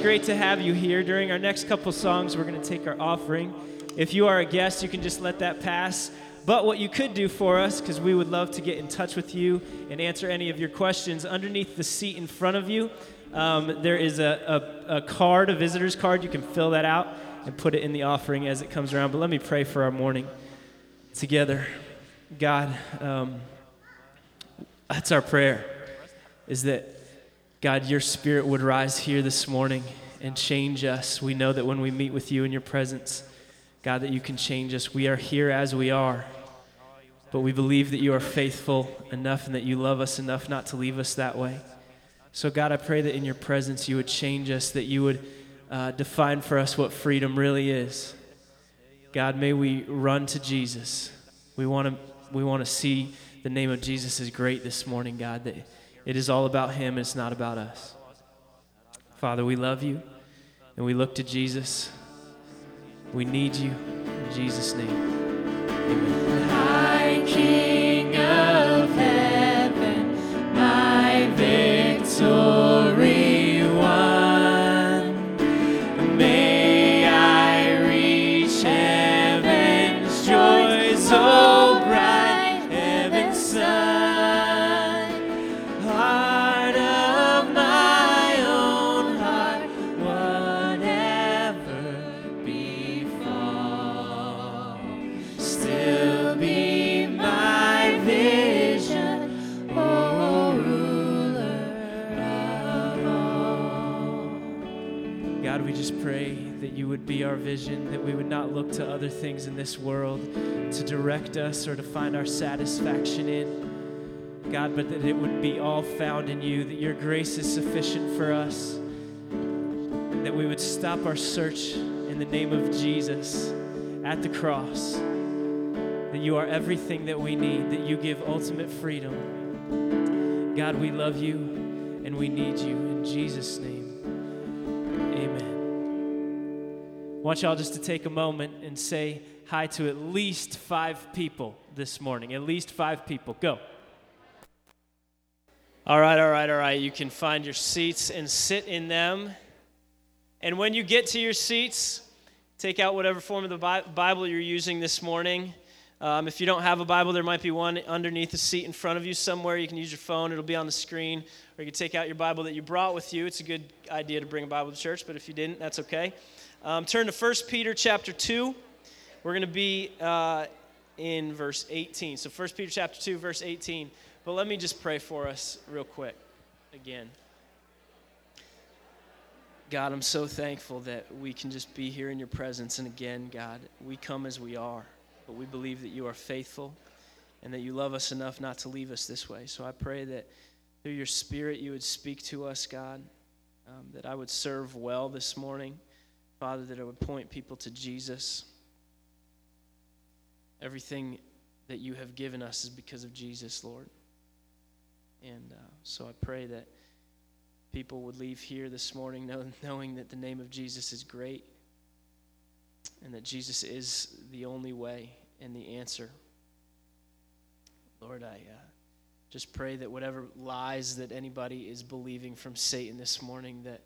great to have you here. During our next couple songs, we're going to take our offering. If you are a guest, you can just let that pass. But what you could do for us, because we would love to get in touch with you and answer any of your questions, underneath the seat in front of you, um, there is a, a, a card, a visitor's card. You can fill that out and put it in the offering as it comes around. But let me pray for our morning together. God, um, that's our prayer, is that, God, your spirit would rise here this morning and change us. We know that when we meet with you in your presence, God, that you can change us. We are here as we are, but we believe that you are faithful enough and that you love us enough not to leave us that way. So, God, I pray that in your presence you would change us, that you would uh, define for us what freedom really is. God, may we run to Jesus. We want to we want to see the name of Jesus is great this morning, God, that it is all about him, and it's not about us. Father, we love you and we look to Jesus. We need you. In Jesus' name. Amen. High King of heaven, my victory would be our vision, that we would not look to other things in this world to direct us or to find our satisfaction in. God, but that it would be all found in you, that your grace is sufficient for us, that we would stop our search in the name of Jesus at the cross, that you are everything that we need, that you give ultimate freedom. God, we love you and we need you. In Jesus' name. I want y'all just to take a moment and say hi to at least five people this morning. At least five people. Go. All right, all right, all right. You can find your seats and sit in them. And when you get to your seats, take out whatever form of the Bible you're using this morning. Um, if you don't have a Bible, there might be one underneath the seat in front of you somewhere. You can use your phone, it'll be on the screen. Or you can take out your Bible that you brought with you. It's a good idea to bring a Bible to church, but if you didn't, that's okay. Um, turn to 1 Peter chapter 2. We're going to be uh, in verse 18. So 1 Peter chapter 2, verse 18. But let me just pray for us real quick again. God, I'm so thankful that we can just be here in your presence. And again, God, we come as we are, but we believe that you are faithful and that you love us enough not to leave us this way. So I pray that through your spirit you would speak to us, God, um, that I would serve well this morning. Father, that I would point people to Jesus. Everything that you have given us is because of Jesus, Lord. And uh, so I pray that people would leave here this morning know, knowing that the name of Jesus is great and that Jesus is the only way and the answer. Lord, I uh, just pray that whatever lies that anybody is believing from Satan this morning, that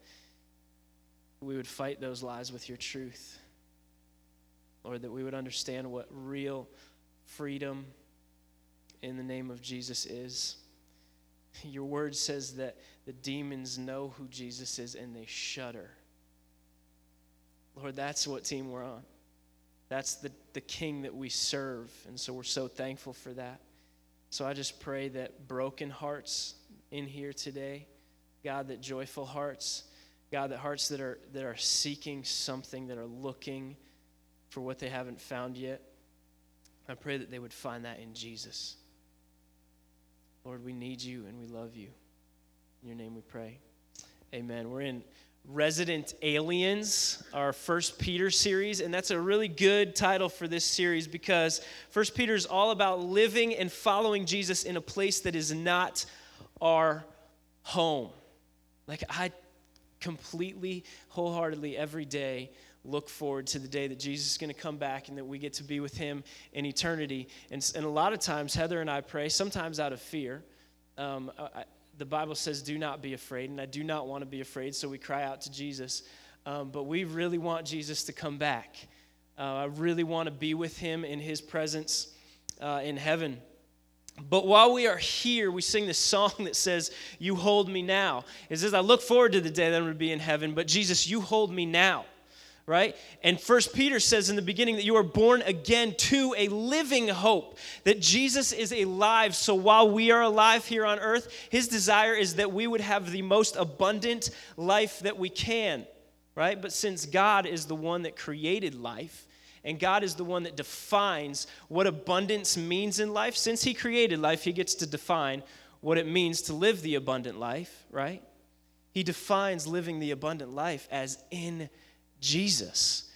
we would fight those lies with your truth. Lord, that we would understand what real freedom in the name of Jesus is. Your word says that the demons know who Jesus is and they shudder. Lord, that's what team we're on. That's the, the king that we serve. And so we're so thankful for that. So I just pray that broken hearts in here today, God, that joyful hearts, God, that hearts that are that are seeking something, that are looking for what they haven't found yet. I pray that they would find that in Jesus. Lord, we need you and we love you. In your name we pray. Amen. We're in Resident Aliens, our First Peter series, and that's a really good title for this series because First Peter is all about living and following Jesus in a place that is not our home. Like I completely, wholeheartedly every day look forward to the day that Jesus is going to come back and that we get to be with him in eternity. And, and a lot of times, Heather and I pray, sometimes out of fear. Um, I, the Bible says, do not be afraid, and I do not want to be afraid, so we cry out to Jesus. Um, but we really want Jesus to come back. Uh, I really want to be with him in his presence uh, in heaven. But while we are here, we sing this song that says, You hold me now. It says, I look forward to the day that I'm going to be in heaven, but Jesus, you hold me now right? And First Peter says in the beginning that you are born again to a living hope, that Jesus is alive. So while we are alive here on earth, his desire is that we would have the most abundant life that we can, right? But since God is the one that created life, and God is the one that defines what abundance means in life, since he created life, he gets to define what it means to live the abundant life, right? He defines living the abundant life as in Jesus.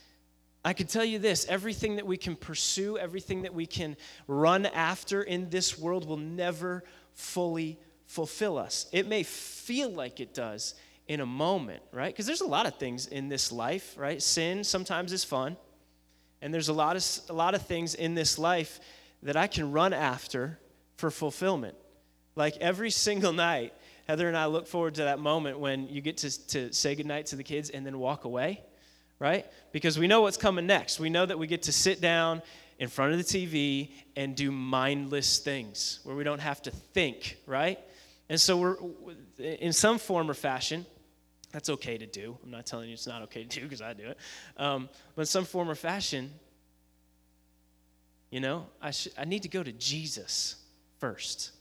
I can tell you this everything that we can pursue, everything that we can run after in this world will never fully fulfill us. It may feel like it does in a moment, right? Because there's a lot of things in this life, right? Sin sometimes is fun. And there's a lot of a lot of things in this life that I can run after for fulfillment. Like every single night, Heather and I look forward to that moment when you get to, to say goodnight to the kids and then walk away right? Because we know what's coming next. We know that we get to sit down in front of the TV and do mindless things where we don't have to think, right? And so we're in some form or fashion, that's okay to do. I'm not telling you it's not okay to do because I do it. Um, but in some form or fashion, you know, I, sh- I need to go to Jesus first.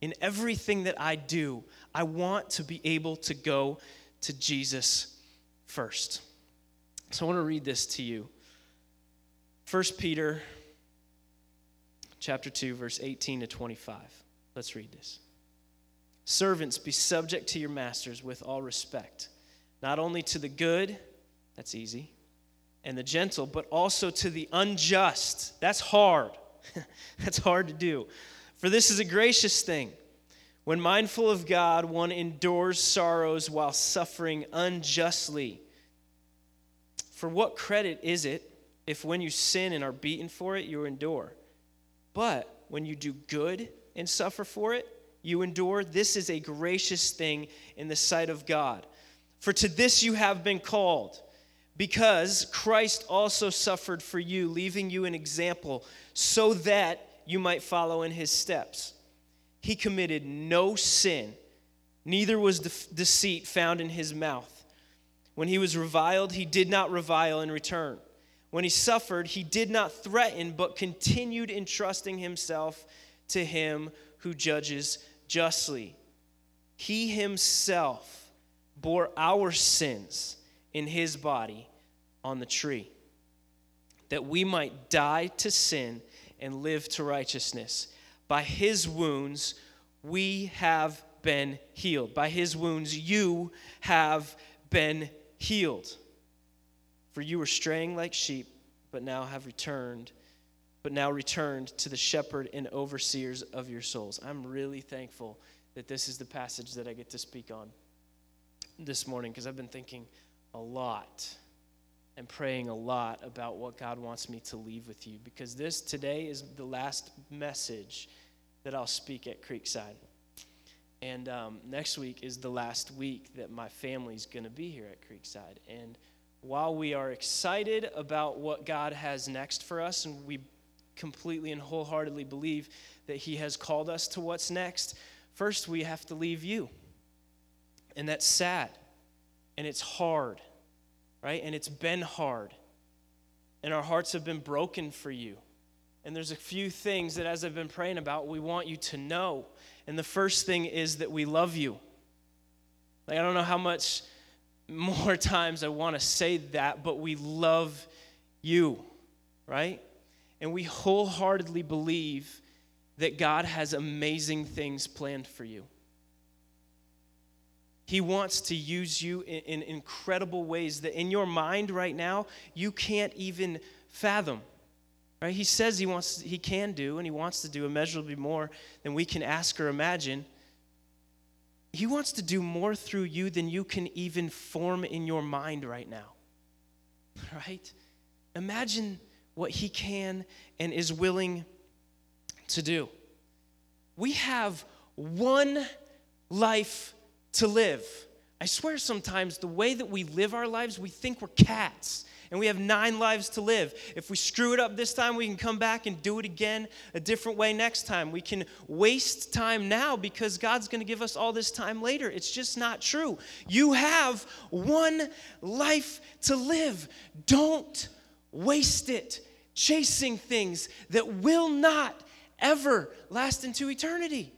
In everything that I do, I want to be able to go to Jesus first. So I want to read this to you. 1 Peter chapter 2 verse 18 to 25. Let's read this. Servants be subject to your masters with all respect, not only to the good, that's easy, and the gentle, but also to the unjust. That's hard. that's hard to do. For this is a gracious thing. When mindful of God, one endures sorrows while suffering unjustly. For what credit is it if when you sin and are beaten for it, you endure? But when you do good and suffer for it, you endure. This is a gracious thing in the sight of God. For to this you have been called, because Christ also suffered for you, leaving you an example, so that you might follow in his steps. He committed no sin, neither was de- deceit found in his mouth. When he was reviled, he did not revile in return. When he suffered, he did not threaten, but continued entrusting himself to him who judges justly. He himself bore our sins in his body on the tree, that we might die to sin and live to righteousness. By his wounds, we have been healed. By his wounds, you have been healed. For you were straying like sheep, but now have returned, but now returned to the shepherd and overseers of your souls. I'm really thankful that this is the passage that I get to speak on this morning because I've been thinking a lot and praying a lot about what God wants me to leave with you because this today is the last message that I'll speak at Creekside. And um, next week is the last week that my family's going to be here at Creekside. And while we are excited about what God has next for us, and we completely and wholeheartedly believe that He has called us to what's next, first we have to leave you. And that's sad. And it's hard, right? And it's been hard. And our hearts have been broken for you. And there's a few things that, as I've been praying about, we want you to know. And the first thing is that we love you. Like, I don't know how much more times I want to say that, but we love you, right? And we wholeheartedly believe that God has amazing things planned for you. He wants to use you in, in incredible ways that in your mind right now, you can't even fathom. Right? He says he wants he can do and he wants to do immeasurably more than we can ask or imagine. He wants to do more through you than you can even form in your mind right now. Right? Imagine what he can and is willing to do. We have one life to live. I swear sometimes the way that we live our lives, we think we're cats and we have nine lives to live. If we screw it up this time, we can come back and do it again a different way next time. We can waste time now because God's going to give us all this time later. It's just not true. You have one life to live. Don't waste it chasing things that will not ever last into eternity.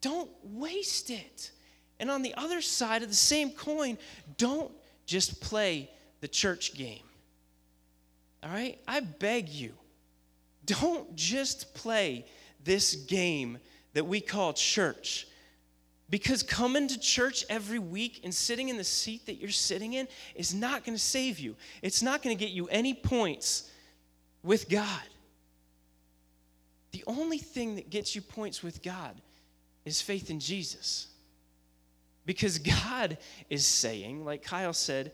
Don't waste it. And on the other side of the same coin, don't just play the church game. All right? I beg you, don't just play this game that we call church. Because coming to church every week and sitting in the seat that you're sitting in is not going to save you. It's not going to get you any points with God. The only thing that gets you points with God is faith in Jesus. Because God is saying, like Kyle said,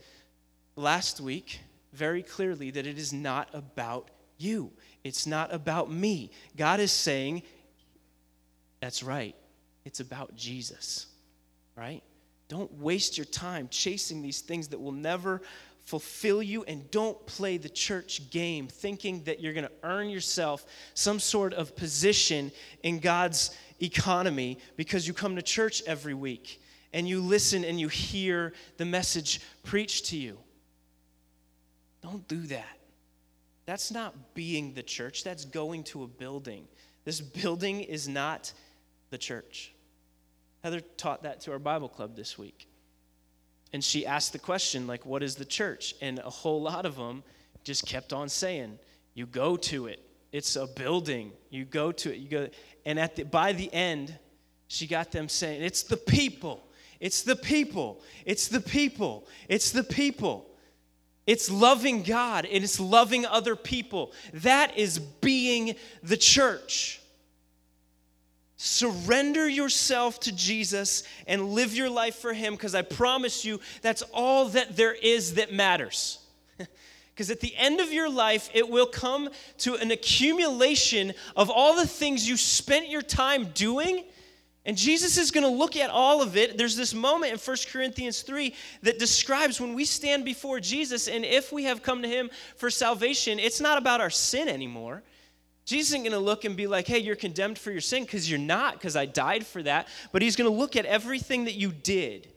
last week very clearly that it is not about you. It's not about me. God is saying, that's right, it's about Jesus, right? Don't waste your time chasing these things that will never fulfill you, and don't play the church game thinking that you're going to earn yourself some sort of position in God's economy because you come to church every week and you listen and you hear the message preached to you. Don't do that. That's not being the church, that's going to a building. This building is not the church. Heather taught that to our Bible club this week. And she asked the question, like, what is the church? And a whole lot of them just kept on saying, you go to it. It's a building. You go to it. You go. And at the, by the end, she got them saying, it's the people. It's the people. It's the people. It's the people. It's loving God and it's loving other people. That is being the church. Surrender yourself to Jesus and live your life for Him because I promise you that's all that there is that matters. Because at the end of your life, it will come to an accumulation of all the things you spent your time doing and Jesus is going to look at all of it. There's this moment in 1 Corinthians 3 that describes when we stand before Jesus, and if we have come to him for salvation, it's not about our sin anymore. Jesus isn't going to look and be like, hey, you're condemned for your sin, because you're not, because I died for that. But he's going to look at everything that you did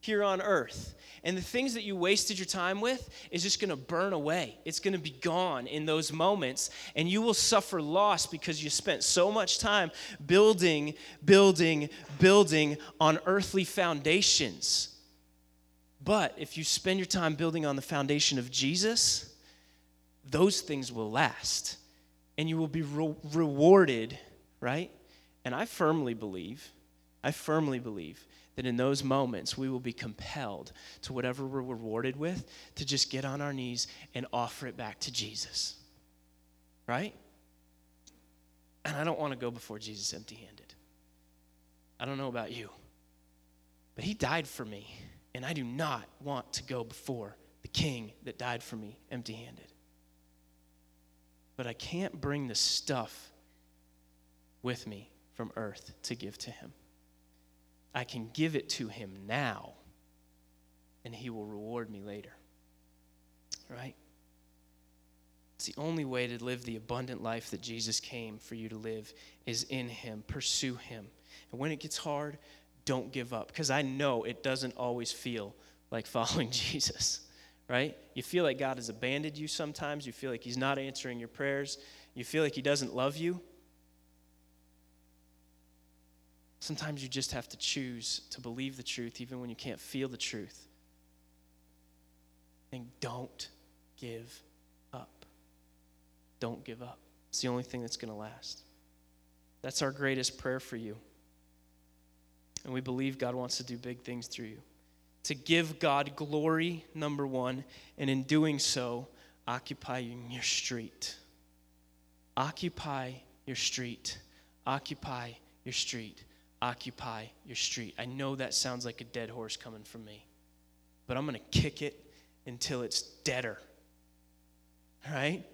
here on earth and the things that you wasted your time with is just going to burn away. It's going to be gone in those moments, and you will suffer loss because you spent so much time building, building, building on earthly foundations. But if you spend your time building on the foundation of Jesus, those things will last, and you will be re- rewarded, right? And I firmly believe, I firmly believe that in those moments we will be compelled to whatever we're rewarded with to just get on our knees and offer it back to Jesus. Right? And I don't want to go before Jesus empty handed. I don't know about you, but he died for me, and I do not want to go before the king that died for me empty handed. But I can't bring the stuff with me from earth to give to him. I can give it to him now, and he will reward me later. Right? It's the only way to live the abundant life that Jesus came for you to live is in him. Pursue him. And when it gets hard, don't give up because I know it doesn't always feel like following Jesus, right? You feel like God has abandoned you sometimes. You feel like He's not answering your prayers. You feel like He doesn't love you. Sometimes you just have to choose to believe the truth even when you can't feel the truth. And don't give up. Don't give up. It's the only thing that's going to last. That's our greatest prayer for you. And we believe God wants to do big things through you. To give God glory, number one, and in doing so, occupying your street. Occupy your street. Occupy your street occupy your street. I know that sounds like a dead horse coming from me, but I'm going to kick it until it's deader. All right?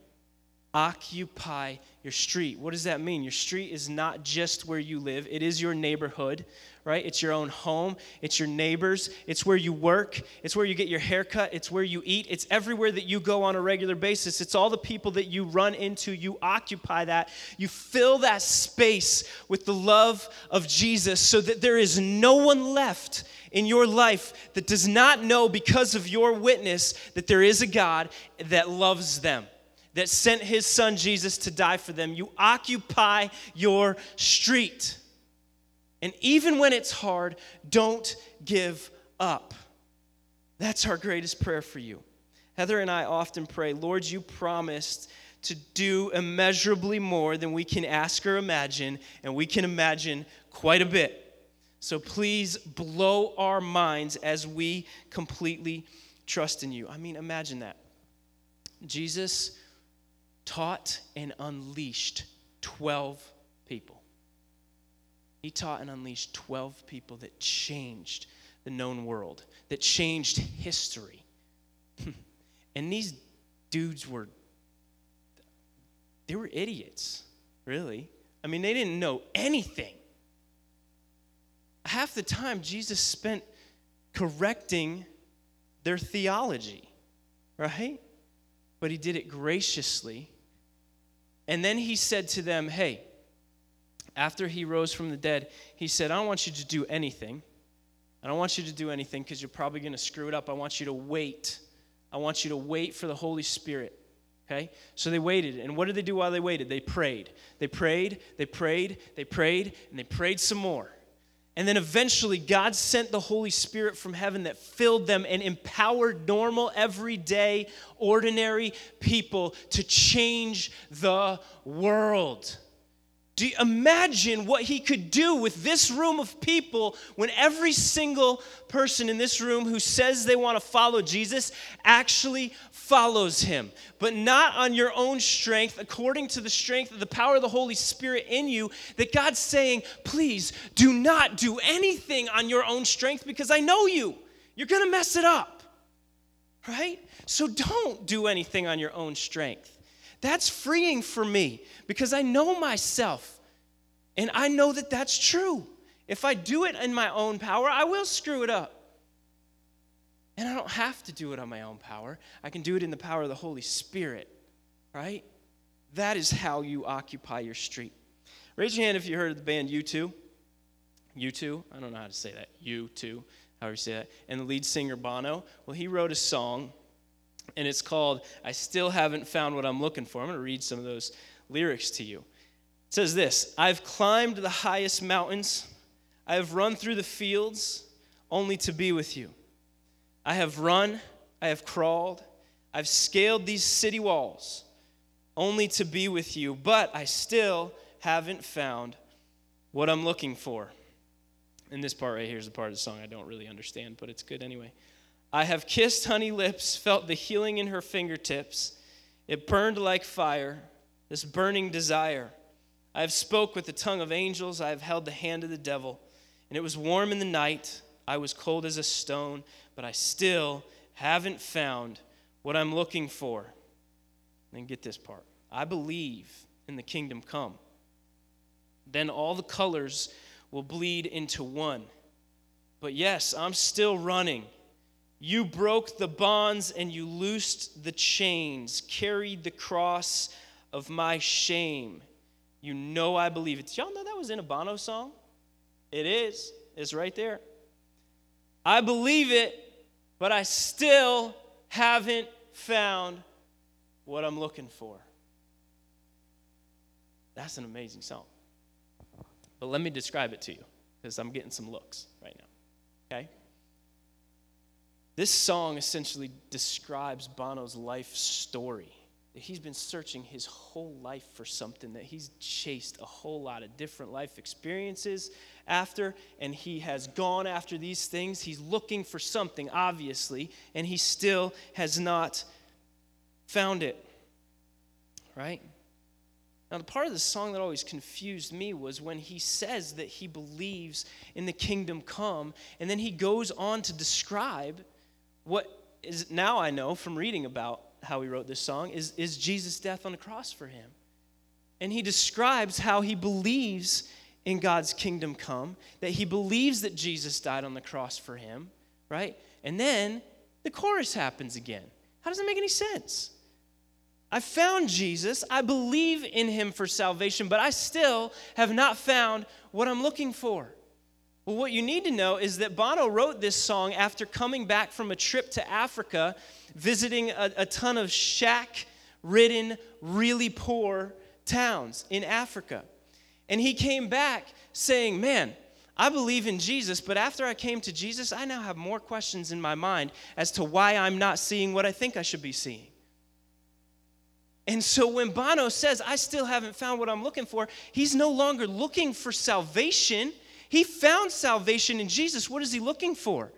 Occupy your street. What does that mean? Your street is not just where you live, it is your neighborhood, right? It's your own home, it's your neighbors, it's where you work, it's where you get your haircut, it's where you eat, it's everywhere that you go on a regular basis. It's all the people that you run into, you occupy that. You fill that space with the love of Jesus so that there is no one left in your life that does not know because of your witness that there is a God that loves them that sent his son Jesus to die for them. You occupy your street. And even when it's hard, don't give up. That's our greatest prayer for you. Heather and I often pray, Lord, you promised to do immeasurably more than we can ask or imagine, and we can imagine quite a bit. So please blow our minds as we completely trust in you. I mean, imagine that. Jesus taught and unleashed 12 people. He taught and unleashed 12 people that changed the known world, that changed history. and these dudes were they were idiots, really. I mean, they didn't know anything. Half the time Jesus spent correcting their theology, right? But he did it graciously and then he said to them, Hey, after he rose from the dead, he said, I don't want you to do anything. I don't want you to do anything because you're probably going to screw it up. I want you to wait. I want you to wait for the Holy Spirit. Okay? So they waited. And what did they do while they waited? They prayed. They prayed, they prayed, they prayed, and they prayed some more. And then eventually, God sent the Holy Spirit from heaven that filled them and empowered normal, everyday, ordinary people to change the world. Do you imagine what he could do with this room of people when every single person in this room who says they want to follow Jesus actually follows him? But not on your own strength, according to the strength of the power of the Holy Spirit in you, that God's saying, please do not do anything on your own strength because I know you. You're going to mess it up, right? So don't do anything on your own strength. That's freeing for me because I know myself and I know that that's true. If I do it in my own power, I will screw it up. And I don't have to do it on my own power. I can do it in the power of the Holy Spirit, right? That is how you occupy your street. Raise your hand if you heard of the band U2. U2, I don't know how to say that. U2, however you say that. And the lead singer Bono, well, he wrote a song and it's called I Still Haven't Found What I'm Looking For. I'm going to read some of those lyrics to you. It says this I've climbed the highest mountains, I have run through the fields only to be with you. I have run, I have crawled, I've scaled these city walls only to be with you, but I still haven't found what I'm looking for. And this part right here is the part of the song I don't really understand, but it's good anyway. I have kissed honey lips, felt the healing in her fingertips. It burned like fire, this burning desire. I have spoke with the tongue of angels, I have held the hand of the devil. And it was warm in the night, I was cold as a stone, but I still haven't found what I'm looking for. And get this part. I believe in the kingdom come. Then all the colors will bleed into one. But yes, I'm still running you broke the bonds and you loosed the chains, carried the cross of my shame. You know I believe it. Did y'all know that was in a Bono song? It is. It's right there. I believe it, but I still haven't found what I'm looking for. That's an amazing song. But let me describe it to you because I'm getting some looks right now. Okay? This song essentially describes Bono's life story. He's been searching his whole life for something, that he's chased a whole lot of different life experiences after, and he has gone after these things. He's looking for something, obviously, and he still has not found it. Right? Now, the part of the song that always confused me was when he says that he believes in the kingdom come, and then he goes on to describe what is now I know from reading about how he wrote this song is, is Jesus' death on the cross for him. And he describes how he believes in God's kingdom come, that he believes that Jesus died on the cross for him, right? And then the chorus happens again. How does that make any sense? I found Jesus. I believe in him for salvation, but I still have not found what I'm looking for. Well, what you need to know is that Bono wrote this song after coming back from a trip to Africa, visiting a, a ton of shack ridden, really poor towns in Africa. And he came back saying, Man, I believe in Jesus, but after I came to Jesus, I now have more questions in my mind as to why I'm not seeing what I think I should be seeing. And so when Bono says, I still haven't found what I'm looking for, he's no longer looking for salvation. He found salvation in Jesus. What is he looking for?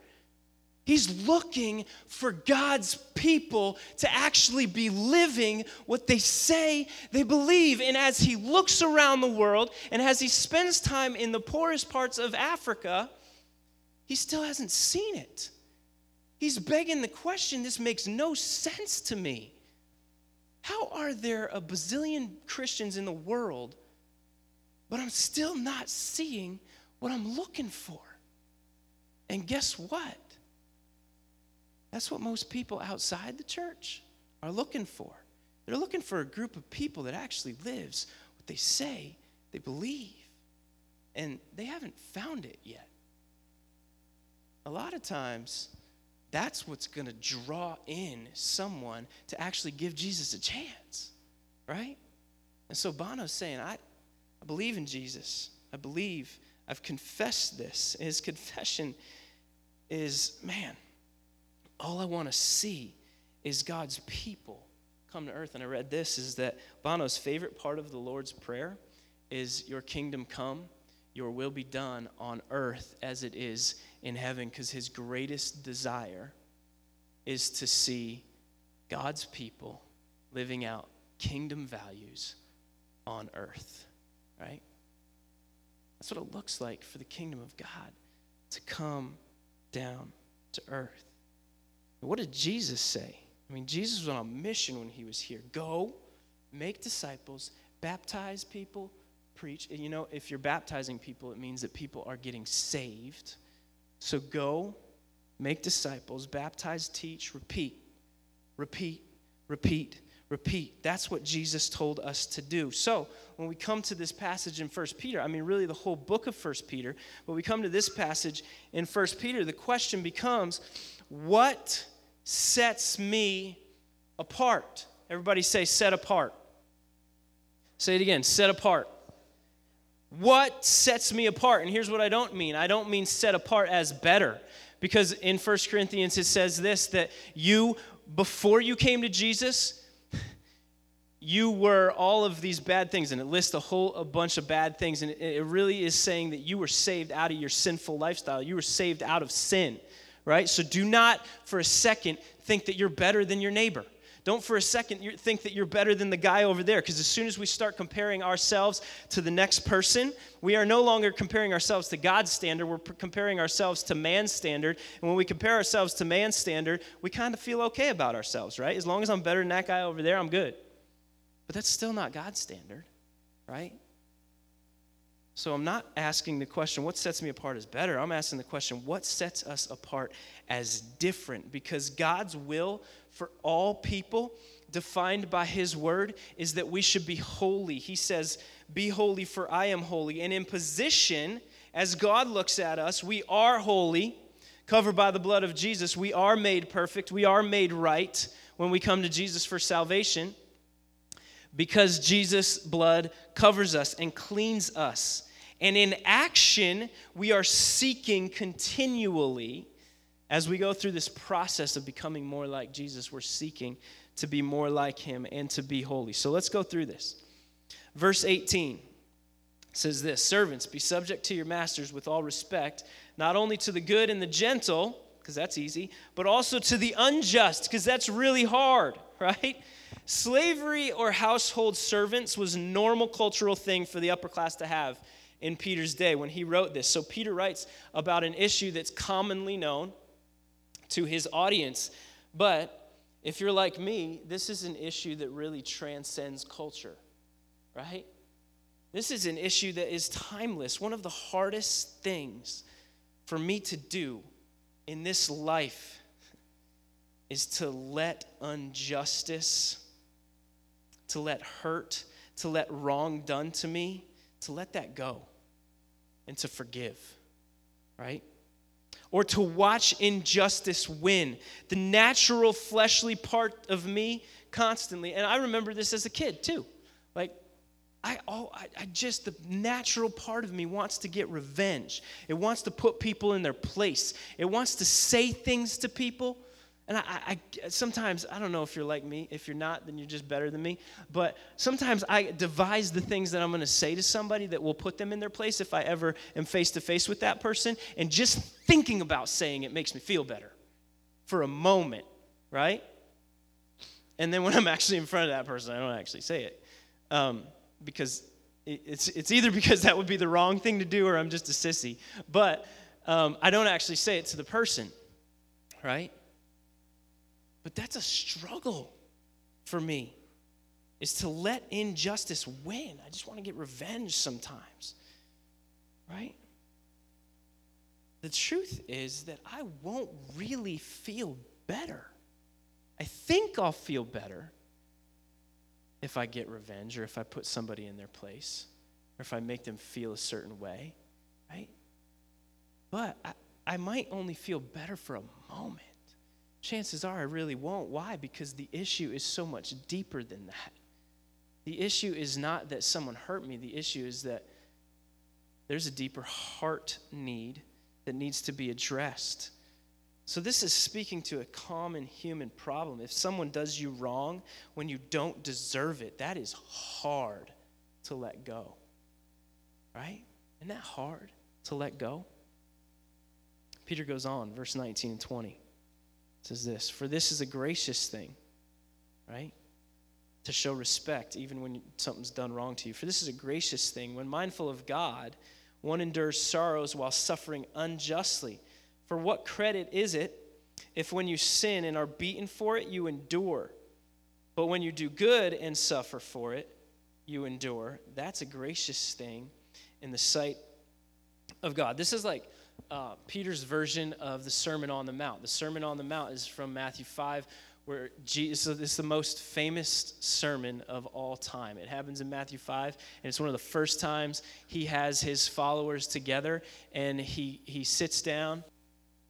He's looking for God's people to actually be living what they say they believe. And as he looks around the world and as he spends time in the poorest parts of Africa, he still hasn't seen it. He's begging the question this makes no sense to me. How are there a bazillion Christians in the world, but I'm still not seeing what I'm looking for? And guess what? That's what most people outside the church are looking for. They're looking for a group of people that actually lives what they say they believe. And they haven't found it yet. A lot of times, that's what's going to draw in someone to actually give Jesus a chance, right? And so Bono's saying, I, I believe in Jesus. I believe I've confessed this. His confession is, man, all I want to see is God's people come to earth. And I read this is that Bono's favorite part of the Lord's Prayer is your kingdom come, your will be done on earth as it is in heaven, because his greatest desire is to see God's people living out kingdom values on earth, right? That's what it looks like for the kingdom of God to come down to earth. What did Jesus say? I mean, Jesus was on a mission when he was here. Go, make disciples, baptize people, preach. You know, if you're baptizing people, it means that people are getting saved. So go, make disciples, baptize, teach, repeat, repeat, repeat, repeat. That's what Jesus told us to do. So when we come to this passage in First Peter, I mean, really the whole book of First Peter, but we come to this passage in First Peter, the question becomes what sets me apart? Everybody say, set apart. Say it again, set apart. What sets me apart? And here's what I don't mean I don't mean set apart as better. Because in 1 Corinthians it says this that you, before you came to Jesus, you were all of these bad things, and it lists a whole a bunch of bad things, and it, really is saying that you were saved out of your sinful lifestyle. You were saved out of sin right? So do not for a second think that you're better than your neighbor. Don't for a second think that you're better than the guy over there, because as soon as we start comparing ourselves to the next person, we are no longer comparing ourselves to God's standard, we're comparing ourselves to man's standard. And when we compare ourselves to man's standard, we kind of feel okay about ourselves, right? As long as I'm better than that guy over there, I'm good. But that's still not God's standard, right? So I'm not asking the question, what sets me apart is better? I'm asking the question, what sets us apart as different? Because God's will for all people, defined by His word, is that we should be holy. He says, Be holy, for I am holy. And in position, as God looks at us, we are holy, covered by the blood of Jesus. We are made perfect, we are made right when we come to Jesus for salvation because Jesus' blood covers us and cleans us. And in action, we are seeking continually, as we go through this process of becoming more like Jesus, we're seeking to be more like him and to be holy. So let's go through this. Verse 18 says this Servants, be subject to your masters with all respect, not only to the good and the gentle, because that's easy, but also to the unjust, because that's really hard, right? Slavery or household servants was a normal cultural thing for the upper class to have in Peter's day when he wrote this. So Peter writes about an issue that's commonly known to his audience. But if you're like me, this is an issue that really transcends culture, right? This is an issue that is timeless. One of the hardest things for me to do in this life is to let injustice, to let hurt, to let wrong done to me, to let that go and to forgive, right? Or to watch injustice win. The natural fleshly part of me constantly, and I remember this as a kid too. Like, I, oh, I, I, just, the natural part of me wants to get revenge. It wants to put people in their place. It wants to say things to people. And I, I, sometimes, I don't know if you're like me. If you're not, then you're just better than me. But sometimes I devise the things that I'm going to say to somebody that will put them in their place if I ever am face to face with that person. And just thinking about saying it makes me feel better for a moment, right? And then when I'm actually in front of that person, I don't actually say it. Um, because it's, it's either because that would be the wrong thing to do or I'm just a sissy. But um, I don't actually say it to the person, right? But that's a struggle for me, is to let injustice win. I just want to get revenge sometimes, right? The truth is that I won't really feel better. I think I'll feel better if I get revenge or if I put somebody in their place or if I make them feel a certain way, right? But I, I might only feel better for a moment. Chances are I really won't. Why? Because the issue is so much deeper than that. The issue is not that someone hurt me, the issue is that there's a deeper heart need that needs to be addressed. So, this is speaking to a common human problem. If someone does you wrong when you don't deserve it, that is hard to let go. Right? Isn't that hard to let go? Peter goes on, verse 19 and 20. Says this For this is a gracious thing, right? To show respect even when something's done wrong to you. For this is a gracious thing. When mindful of God, one endures sorrows while suffering unjustly. For what credit is it if when you sin and are beaten for it, you endure? But when you do good and suffer for it, you endure. That's a gracious thing in the sight of God. This is like uh, Peter's version of the Sermon on the Mount. The Sermon on the Mount is from Matthew 5, where Jesus, is the most famous sermon of all time. It happens in Matthew 5, and it's one of the first times he has his followers together, and he, he sits down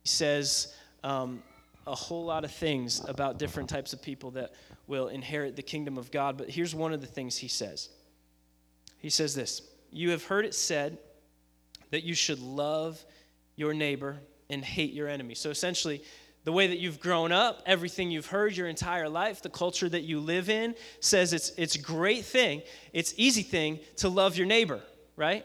He says um, a whole lot of things about different types of people that will inherit the kingdom of God. But here's one of the things he says He says this You have heard it said that you should love your neighbor and hate your enemy. So essentially, the way that you've grown up, everything you've heard your entire life, the culture that you live in says it's it's great thing, it's easy thing to love your neighbor, right?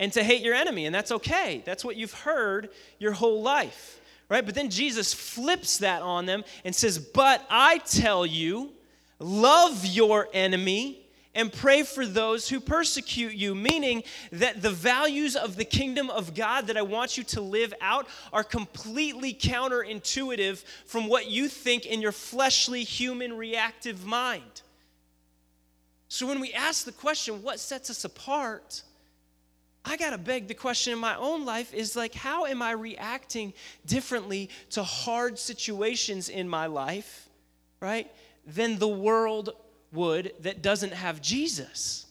And to hate your enemy, and that's okay. That's what you've heard your whole life right? But then Jesus flips that on them and says, But I tell you, love your enemy and pray for those who persecute you, meaning that the values of the kingdom of God that I want you to live out are completely counterintuitive from what you think in your fleshly, human, reactive mind. So when we ask the question, what sets us apart? I got to beg the question in my own life is like, how am I reacting differently to hard situations in my life, right, than the world would that doesn't have Jesus?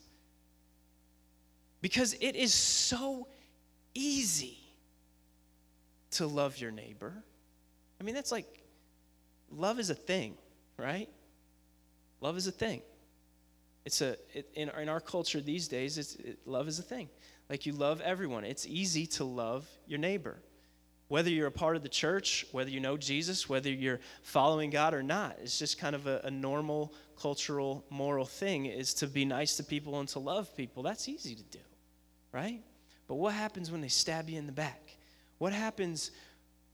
Because it is so easy to love your neighbor. I mean, that's like, love is a thing, right? Love is a thing. It's a, it, in, in our culture these days, it's, it, love is a thing. Like you love everyone. It's easy to love your neighbor. Whether you're a part of the church, whether you know Jesus, whether you're following God or not, it's just kind of a, a normal cultural moral thing is to be nice to people and to love people. That's easy to do, right? But what happens when they stab you in the back? What happens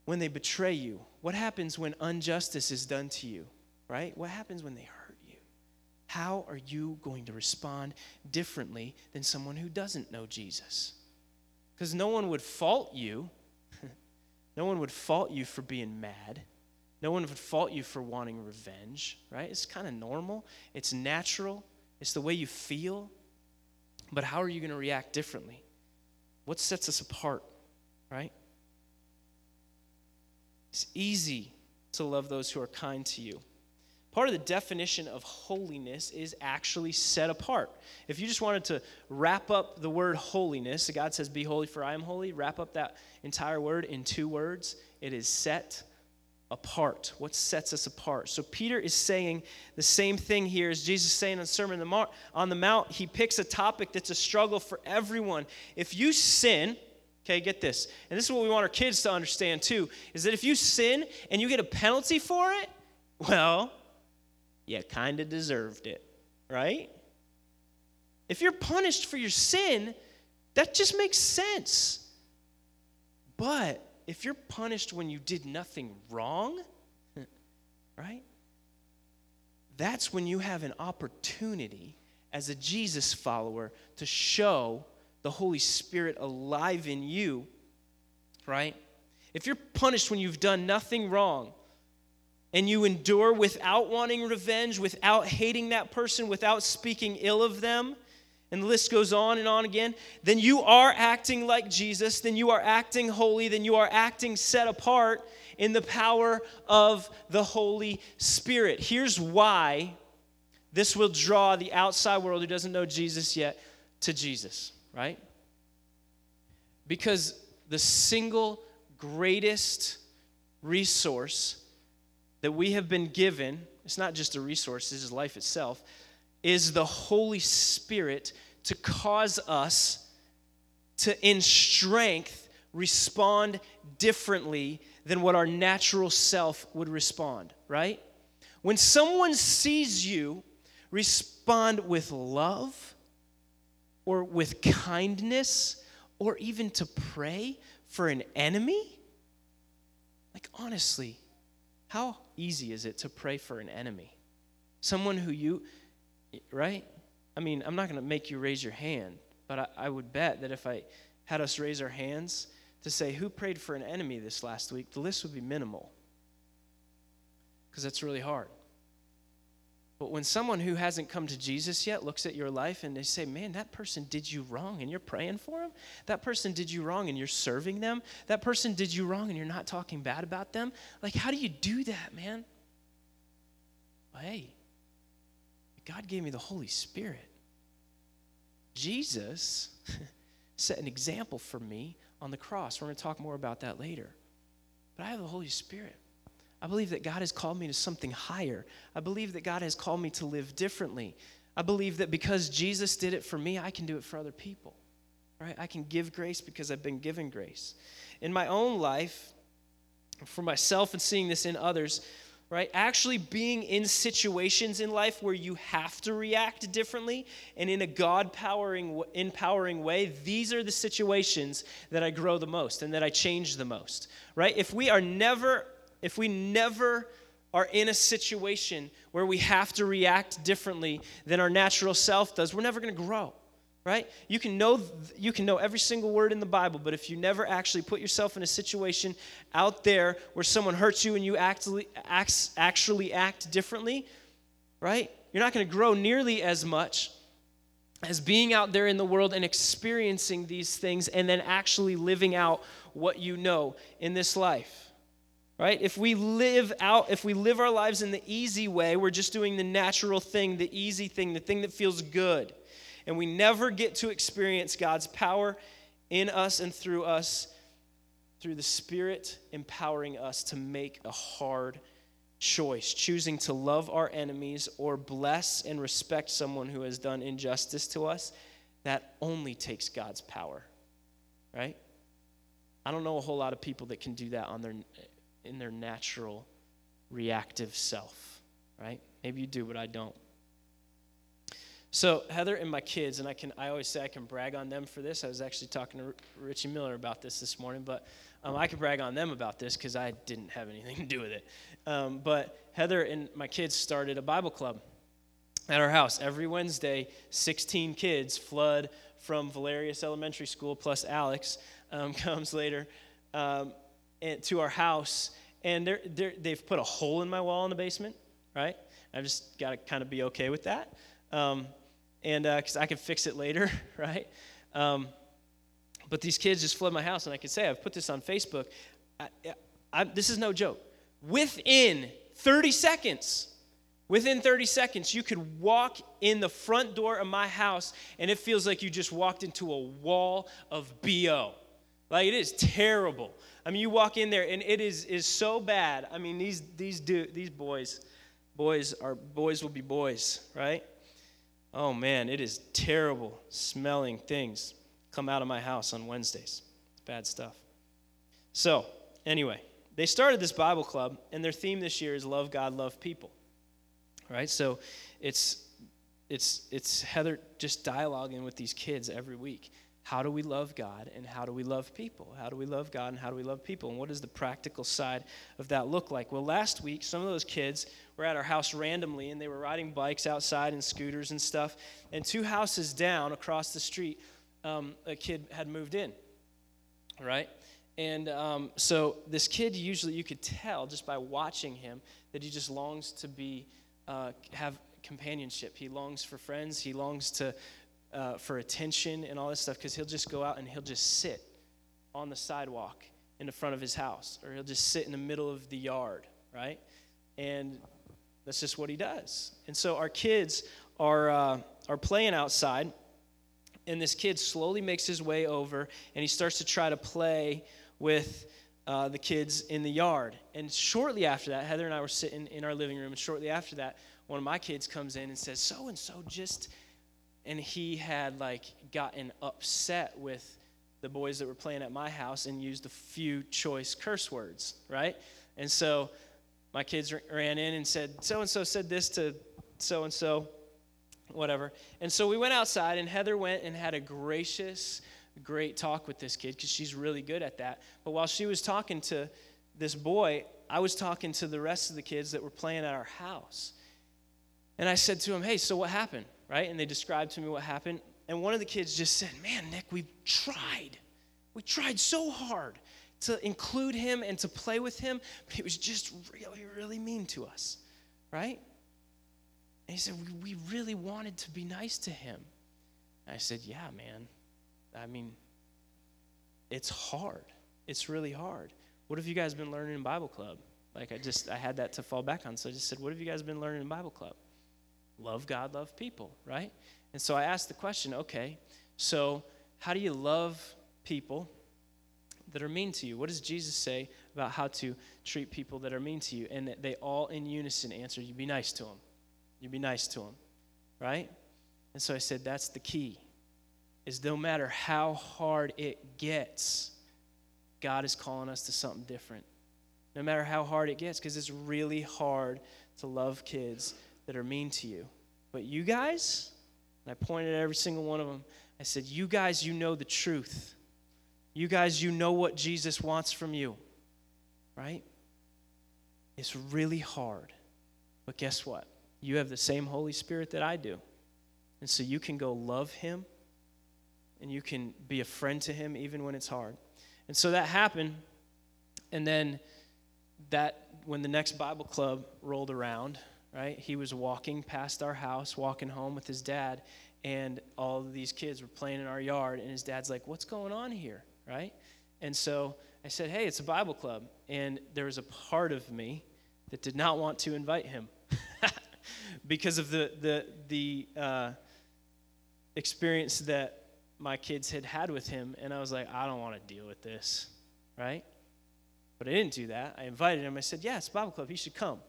when they betray you? What happens when injustice is done to you, right? What happens when they hurt? You? How are you going to respond differently than someone who doesn't know Jesus? Because no one would fault you. No one would fault you for being mad. No one would fault you for wanting revenge, right? It's kind of normal, it's natural, it's the way you feel. But how are you going to react differently? What sets us apart, right? It's easy to love those who are kind to you. Part of the definition of holiness is actually set apart. If you just wanted to wrap up the word holiness, God says, Be holy, for I am holy, wrap up that entire word in two words it is set apart. What sets us apart? So Peter is saying the same thing here as Jesus saying on Sermon on the Mount. He picks a topic that's a struggle for everyone. If you sin, okay, get this, and this is what we want our kids to understand too, is that if you sin and you get a penalty for it, well, you kind of deserved it, right? If you're punished for your sin, that just makes sense. But if you're punished when you did nothing wrong, right? That's when you have an opportunity as a Jesus follower to show the Holy Spirit alive in you, right? If you're punished when you've done nothing wrong, and you endure without wanting revenge, without hating that person, without speaking ill of them, and the list goes on and on again, then you are acting like Jesus, then you are acting holy, then you are acting set apart in the power of the Holy Spirit. Here's why this will draw the outside world who doesn't know Jesus yet to Jesus, right? Because the single greatest resource that we have been given, it's not just a resource, this is life itself, is the Holy Spirit to cause us to, in strength, respond differently than what our natural self would respond, right? When someone sees you respond with love or with kindness or even to pray for an enemy, like honestly, how easy is it to pray for an enemy? Someone who you, right? I mean, I'm not going to make you raise your hand, but I, I, would bet that if I had us raise our hands to say, who prayed for an enemy this last week, the list would be minimal. Because that's really hard. But when someone who hasn't come to Jesus yet looks at your life and they say, Man, that person did you wrong and you're praying for them. That person did you wrong and you're serving them. That person did you wrong and you're not talking bad about them. Like, how do you do that, man? Well, hey, God gave me the Holy Spirit. Jesus set an example for me on the cross. We're going to talk more about that later. But I have the Holy Spirit. I believe that God has called me to something higher. I believe that God has called me to live differently. I believe that because Jesus did it for me, I can do it for other people. Right? I can give grace because I've been given grace. In my own life, for myself and seeing this in others, right? Actually being in situations in life where you have to react differently and in a God powering empowering way, these are the situations that I grow the most and that I change the most. Right? If we are never if we never are in a situation where we have to react differently than our natural self does, we're never going to grow right? You can know you can know every single word in the bible but if you never actually put yourself in a situation out there where someone hurts you and you actually act, actually act differently right? You're not going to grow nearly as much as being out there in the world and experiencing these things and then actually living out what you know in this life right? If we live out if we live our lives in the easy way we're just doing the natural thing the easy thing the thing that feels good. And we never get to experience god's power in us and through us through the spirit empowering us to make a hard choice choosing to love our enemies or bless and respect someone who has done injustice to us. That only takes god's power right? I don't know a whole lot of people that can do that on their in their natural reactive self, right? Maybe you do, but I don't. So Heather and my kids, and I can I always say I can brag on them for this. I was actually talking to Richie Miller about this this morning, but um, I can brag on them about this because I didn't have anything to do with it. Um, but Heather and my kids started a Bible club at our house every Wednesday. 16 kids flood from Valerius Elementary School plus Alex um, comes later. Um, to our house, and they're, they're, they've put a hole in my wall in the basement, right? I've just got to kind of be okay with that. Um, and because I can fix it later, right? Um, but these kids just flood my house, and I can say I've put this on Facebook. I, I, this is no joke. Within 30 seconds, within 30 seconds, you could walk in the front door of my house, and it feels like you just walked into a wall of bo. Like it is terrible. I mean, you walk in there, and it is is so bad. I mean, these these do these boys, boys are boys will be boys, right? Oh man, it is terrible smelling things come out of my house on Wednesdays. It's bad stuff. So, anyway, they started this Bible club, and their theme this year is love God, love people. Right? So it's it's it's Heather just dialoguing with these kids every week. How do we love God and how do we love people? How do we love God and how do we love people? And what does the practical side of that look like? Well, last week, some of those kids were at our house randomly and they were riding bikes outside and scooters and stuff. And two houses down across the street, um, a kid had moved in, right? And um, so this kid, usually you could tell just by watching him that he just longs to be, uh, have companionship. He longs for friends. He longs to, uh, for attention and all this stuff because he'll just go out and he'll just sit on the sidewalk in the front of his house or he'll just sit in the middle of the yard, right? And that's just what he does. And so our kids are, uh, are playing outside and this kid slowly makes his way over and he starts to try to play with uh, the kids in the yard. And shortly after that, Heather and I were sitting in our living room, and shortly after that, one of my kids comes in and says, So and so just. And he had like gotten upset with the boys that were playing at my house and used a few choice curse words, right? And so my kids ran in and said, So and so said this to so and so whatever. And so we went outside, and Heather went and had a gracious, great talk with this kid because she's really good at that. But while she was talking to this boy, I was talking to the rest of the kids that were playing at our house. And I said to him, Hey, so what happened? Right? And they described to me what happened. And one of the kids just said, Man, Nick, we've tried. We tried so hard to include him and to play with him, but he was just really, really mean to us. Right? And he said, we, we really wanted to be nice to him. And I said, Yeah, man. I mean, it's hard. It's really hard. What have you guys been learning in Bible club? Like I just I had that to fall back on. So I just said, What have you guys been learning in Bible club? Love God, love people, right? And so I asked the question, okay, so how do you love people that are mean to you? What does Jesus say about how to treat people that are mean to you? And they all in unison answer, you be nice to them. You be nice to them, right? And so I said, that's the key. Is no matter how hard it gets, God is calling us to something different. No matter how hard it gets, because it's really hard to love kids that are mean to you. But you guys, and I pointed at every single one of them, I said, You guys, you know the truth. You guys, you know what Jesus wants from you, right? It's really hard. But guess what? You have the same Holy Spirit that I do. And so you can go love Him and you can be a friend to Him even when it's hard. And so that happened. And then that, when the next Bible club rolled around, right, he was walking past our house, walking home with his dad, and all these kids were playing in our yard. And his dad's like, What's going on here, right? And so I said, Hey, it's a Bible club. And there was a part of me that did not want to invite him because of the the the uh, experience that my kids had had with him, and I was like, I don't want to deal with this, right? But I didn't do that. I invited him. I said, Yeah, it's Bible Club. He should come.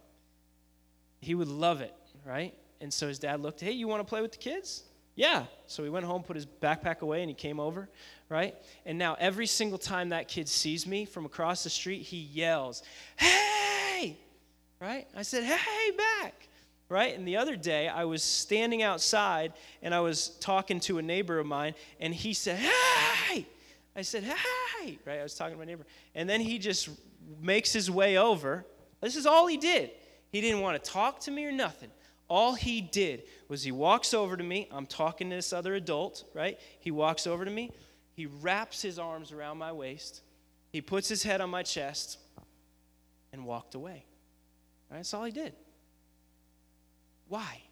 He would love it, right? And so his dad looked, Hey, you want to play with the kids? Yeah. So he went home, put his backpack away, and he came over, right? And now every single time that kid sees me from across the street, he yells, Hey! Right? I said, Hey, back right? And the other day, I was standing outside and I was talking to a neighbor of mine, and he said, Hey! I said, Hey! Right? I was talking to my neighbor. And then he just makes his way over. This is all he did. He didn't want to talk to me or nothing. All he did was he walks over to me. I'm talking to this other adult, right? He walks over to me. He wraps his arms around my waist. He puts his head on my chest and walked away. Right? That's all he did. Why?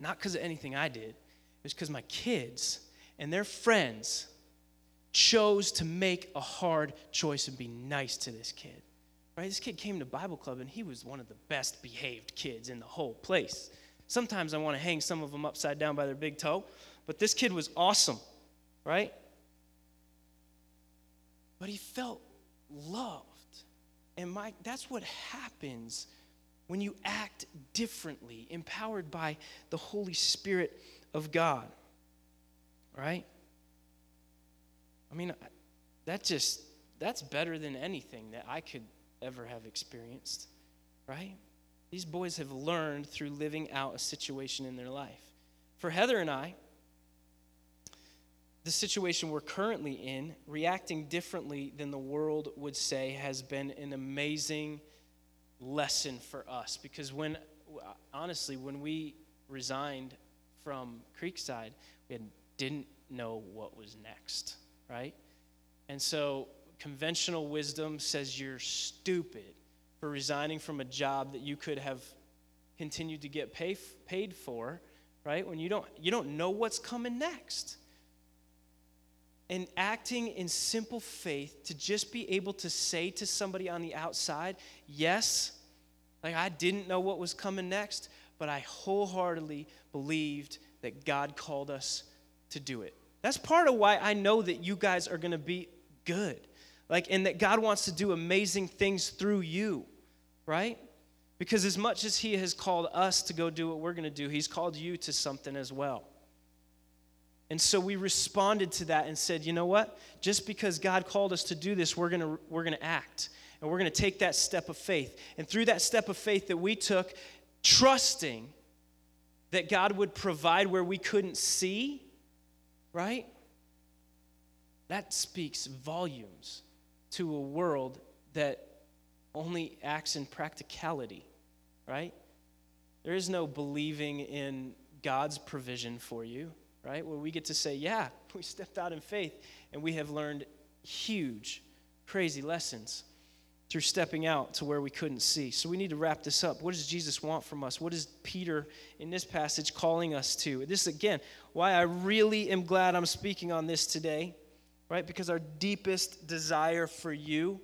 Not because of anything I did. It was because my kids and their friends chose to make a hard choice and be nice to this kid. Right? This kid came to Bible club and he was one of the best behaved kids in the whole place. Sometimes I want to hang some of them upside down by their big toe, but this kid was awesome, right? But he felt loved. And Mike, that's what happens when you act differently, empowered by the Holy Spirit of God. Right? I mean, that just, that's better than anything that I could ever have experienced. Right? These boys have learned through living out a situation in their life. For Heather and I, the situation we're currently in, reacting differently than the world would say, has been an amazing lesson for us. Because when, honestly, when we resigned from Creekside, we didn't know what was next, right? And so conventional wisdom says you're stupid for resigning from a job that you could have continued to get pay, paid for, right? When you don't, you don't know what's coming next and acting in simple faith to just be able to say to somebody on the outside, yes, like I didn't know what was coming next, but I wholeheartedly believed that God called us to do it. That's part of why I know that you guys are going to be good. Like and that God wants to do amazing things through you, right? Because as much as he has called us to go do what we're going to do, he's called you to something as well. And so we responded to that and said, you know what? Just because God called us to do this, we're going to we're going to act. And we're going to take that step of faith. And through that step of faith that we took, trusting that God would provide where we couldn't see, right? That speaks volumes to a world that only acts in practicality, right? There is no believing in God's provision for you right? Where we get to say, yeah, we stepped out in faith and we have learned huge, crazy lessons through stepping out to where we couldn't see. So we need to wrap this up. What does Jesus want from us? What is Peter in this passage calling us to? This again, why I really am glad I'm speaking on this today, right? Because our deepest desire for you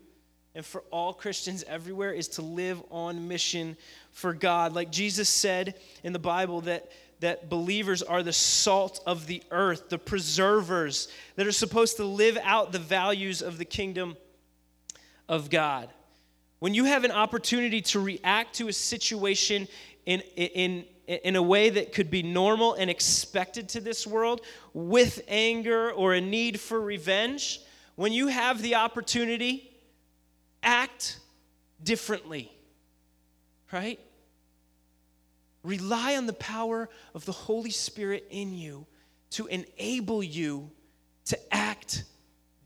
and for all Christians everywhere is to live on mission for God. Like Jesus said in the Bible that that believers are the salt of the earth, the preservers that are supposed to live out the values of the kingdom of God. When you have an opportunity to react to a situation in, in, in a way that could be normal and expected to this world with anger or a need for revenge, when you have the opportunity, act differently, right? Rely on the power of the Holy Spirit in you to enable you to act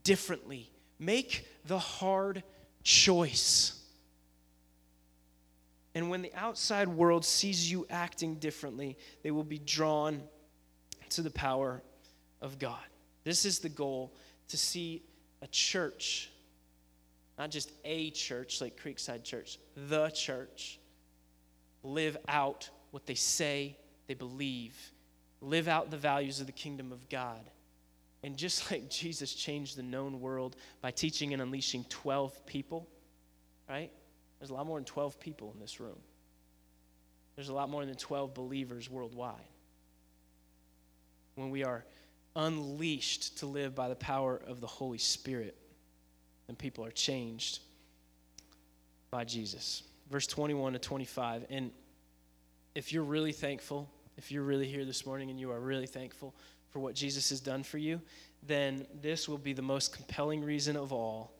differently. Make the hard choice. And when the outside world sees you acting differently, they will be drawn to the power of God. This is the goal to see a church, not just a church like Creekside Church, the church, live out what they say they believe, live out the values of the kingdom of God. And just like Jesus changed the known world by teaching and unleashing 12 people, right? There's a lot more than 12 people in this room. There's a lot more than 12 believers worldwide. When we are unleashed to live by the power of the Holy Spirit, then people are changed by Jesus. Verse 21 to 25. And if you're really thankful, if you're really here this morning and you are really thankful for what Jesus has done for you, then this will be the most compelling reason of all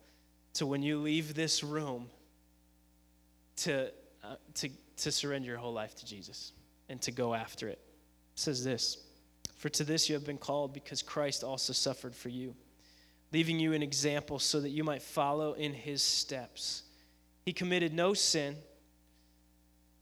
to when you leave this room to, uh, to, to surrender your whole life to Jesus and to go after it. it. says this For to this you have been called because Christ also suffered for you, leaving you an example so that you might follow in his steps. He committed no sin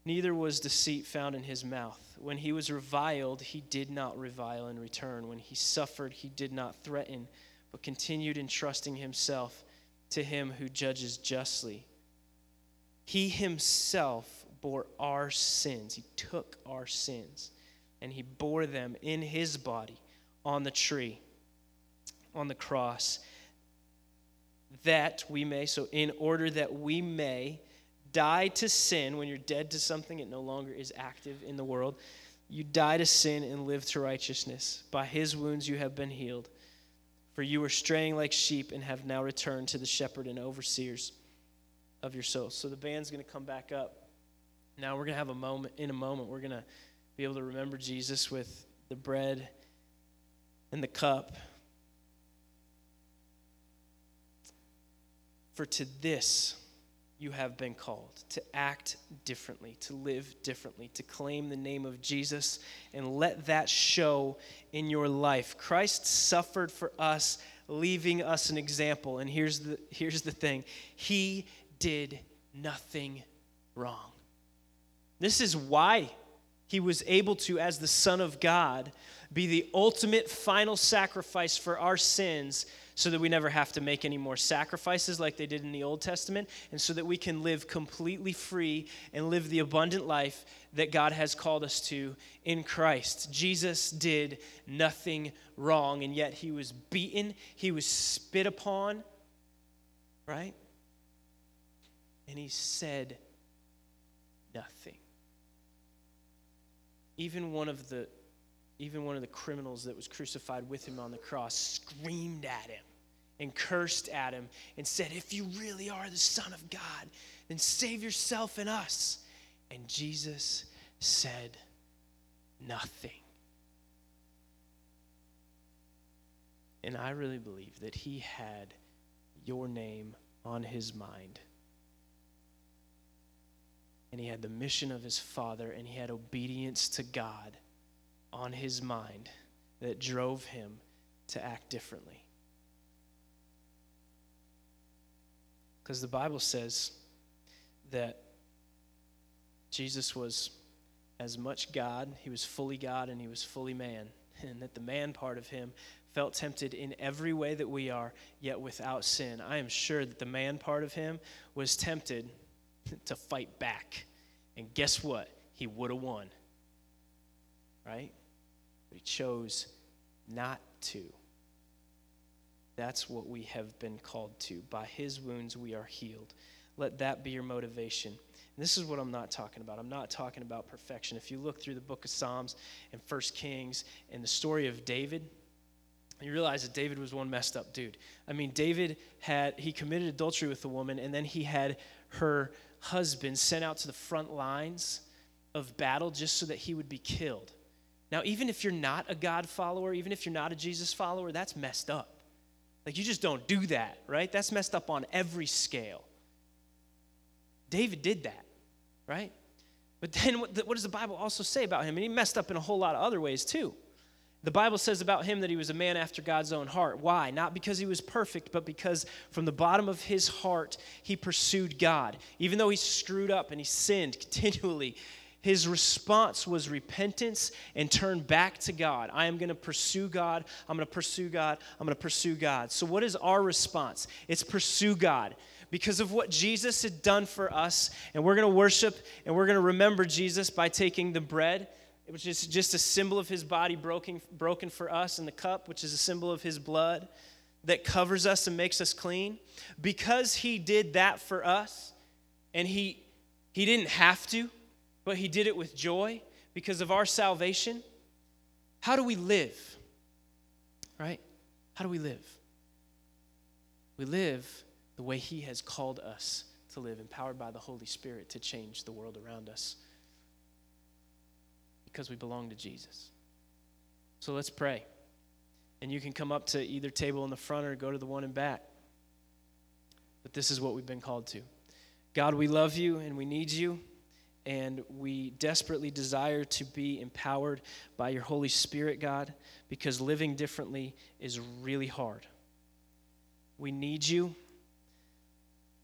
Neither was deceit found in his mouth. When he was reviled, he did not revile in return. When he suffered, he did not threaten, but continued entrusting himself to him who judges justly. He himself bore our sins, he took our sins and he bore them in his body on the tree, on the cross, that we may, so in order that we may die to sin, when you're dead to something, it no longer is active in the world. You die to sin and live to righteousness. By his wounds you have been healed. For you were straying like sheep and have now returned to the shepherd and overseers of your souls. So the band's going to come back up. Now we're going to have a moment, in a moment, we're going to be able to remember Jesus with the bread and the cup. For to this you have been called to act differently, to live differently, to claim the name of Jesus, and let that show in your life. Christ suffered for us, leaving us an example. And here's the, here's the thing He did nothing wrong. This is why he was able to, as the Son of God, be the ultimate final sacrifice for our sins so that we never have to make any more sacrifices like they did in the Old Testament, and so that we can live completely free and live the abundant life that God has called us to in Christ. Jesus did nothing wrong, and yet he was beaten, he was spit upon, right? And he said nothing. Even one of the even one of the criminals that was crucified with him on the cross screamed at him and cursed at him and said, If you really are the Son of God, then save yourself and us. And Jesus said nothing. And I really believe that he had your name on his mind. And he had the mission of his Father, and he had obedience to God on his mind that drove him to act differently. Because the Bible says that Jesus was as much God, he was fully God, and he was fully man. And that the man part of him felt tempted in every way that we are, yet without sin. I am sure that the man part of him was tempted to fight back. And guess what? He would have won. Right? But he chose not to. That's what we have been called to. By his wounds, we are healed. Let that be your motivation. And this is what I'm not talking about. I'm not talking about perfection. If you look through the book of Psalms and First Kings and the story of David, you realize that David was one messed up dude. I mean, David had, he committed adultery with a woman, and then he had her husband sent out to the front lines of battle just so that he would be killed. Now, even if you're not a God follower, even if you're not a Jesus follower, that's messed up. Like, you just don't do that, right? That's messed up on every scale. David did that, right? But then what, does the Bible also say about him? And he messed up in a whole lot of other ways, too. The Bible says about him that he was a man after God's own heart. Why? Not because he was perfect, but because from the bottom of his heart, he pursued God. Even though he screwed up and he sinned continually, his response was repentance and turn back to God. I am going to pursue God. I'm going to pursue God. I'm going to pursue God. So, what is our response? It's pursue God because of what Jesus had done for us. And we're going to worship and we're going to remember Jesus by taking the bread, which is just a symbol of his body broken, broken for us, and the cup, which is a symbol of his blood that covers us and makes us clean. Because he did that for us, and he, he didn't have to but he did it with joy because of our salvation. How do we live? Right? How do we live? We live the way he has called us to live, empowered by the Holy Spirit to change the world around us because we belong to Jesus. So let's pray. And you can come up to either table in the front or go to the one in back. But this is what we've been called to. God, we love you and we need you and we desperately desire to be empowered by your Holy Spirit, God, because living differently is really hard. We need you.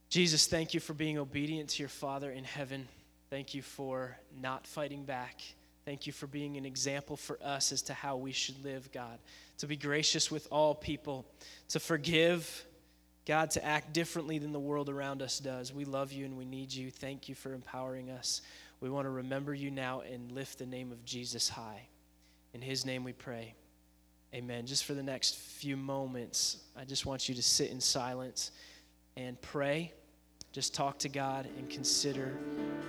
Jesus, thank you for being obedient to your Father in heaven. Thank you for not fighting back. Thank you for being an example for us as to how we should live, God. To be gracious with all people, to forgive God, to act differently than the world around us does. We love you and we need you. Thank you for empowering us. We want to remember you now and lift the name of Jesus high. In his name we pray. Amen. Just for the next few moments, I just want you to sit in silence and pray. Just talk to God and consider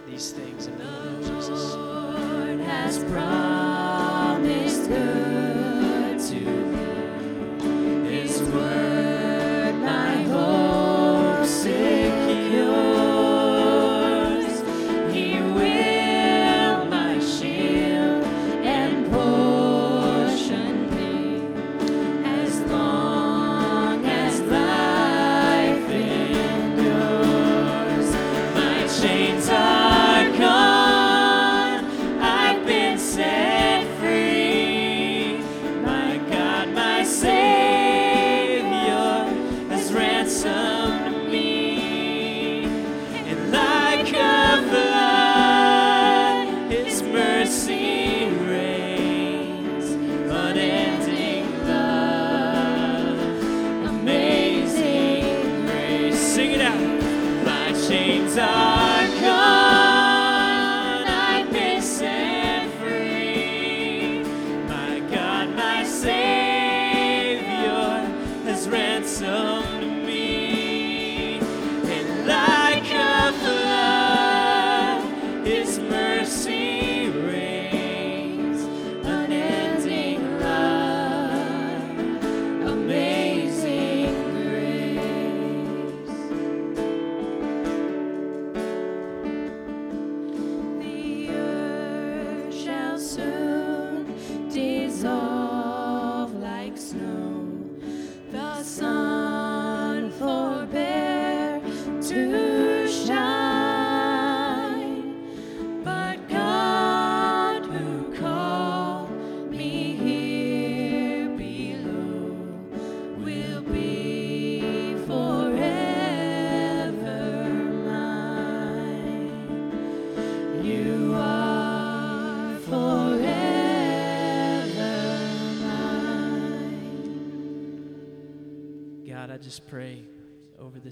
these things in the name of Jesus. Has promised good to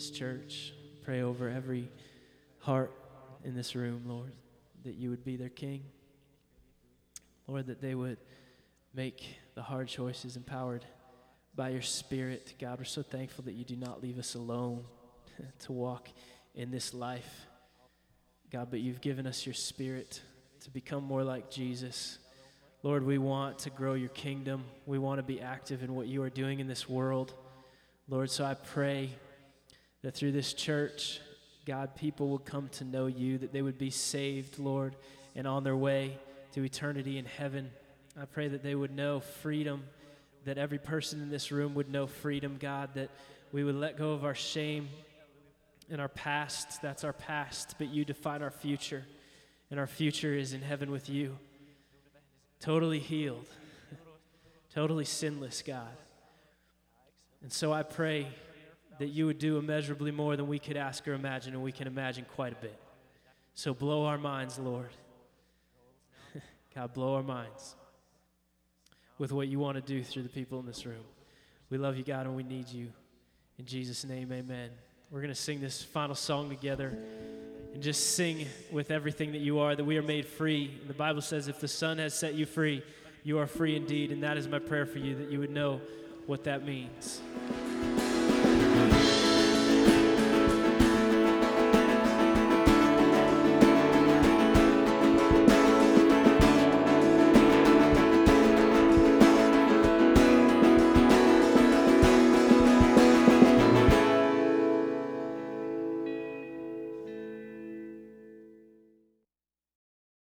this church, pray over every heart in this room, Lord, that you would be their king. Lord, that they would make the hard choices empowered by your Spirit. God, we're so thankful that you do not leave us alone to walk in this life. God, but you've given us your Spirit to become more like Jesus. Lord, we want to grow your kingdom. We want to be active in what you are doing in this world. Lord, so I pray that through this church, God, people would come to know you, that they would be saved, Lord, and on their way to eternity in heaven. I pray that they would know freedom, that every person in this room would know freedom, God, that we would let go of our shame and our past. That's our past, but you define our future, and our future is in heaven with you. Totally healed, totally sinless, God. And so I pray that you would do immeasurably more than we could ask or imagine, and we can imagine quite a bit. So blow our minds, Lord. God, blow our minds with what you want to do through the people in this room. We love you, God, and we need you. In Jesus' name, amen. We're going to sing this final song together and just sing with everything that you are, that we are made free. And the Bible says, if the Son has set you free, you are free indeed. And that is my prayer for you, that you would know what that means.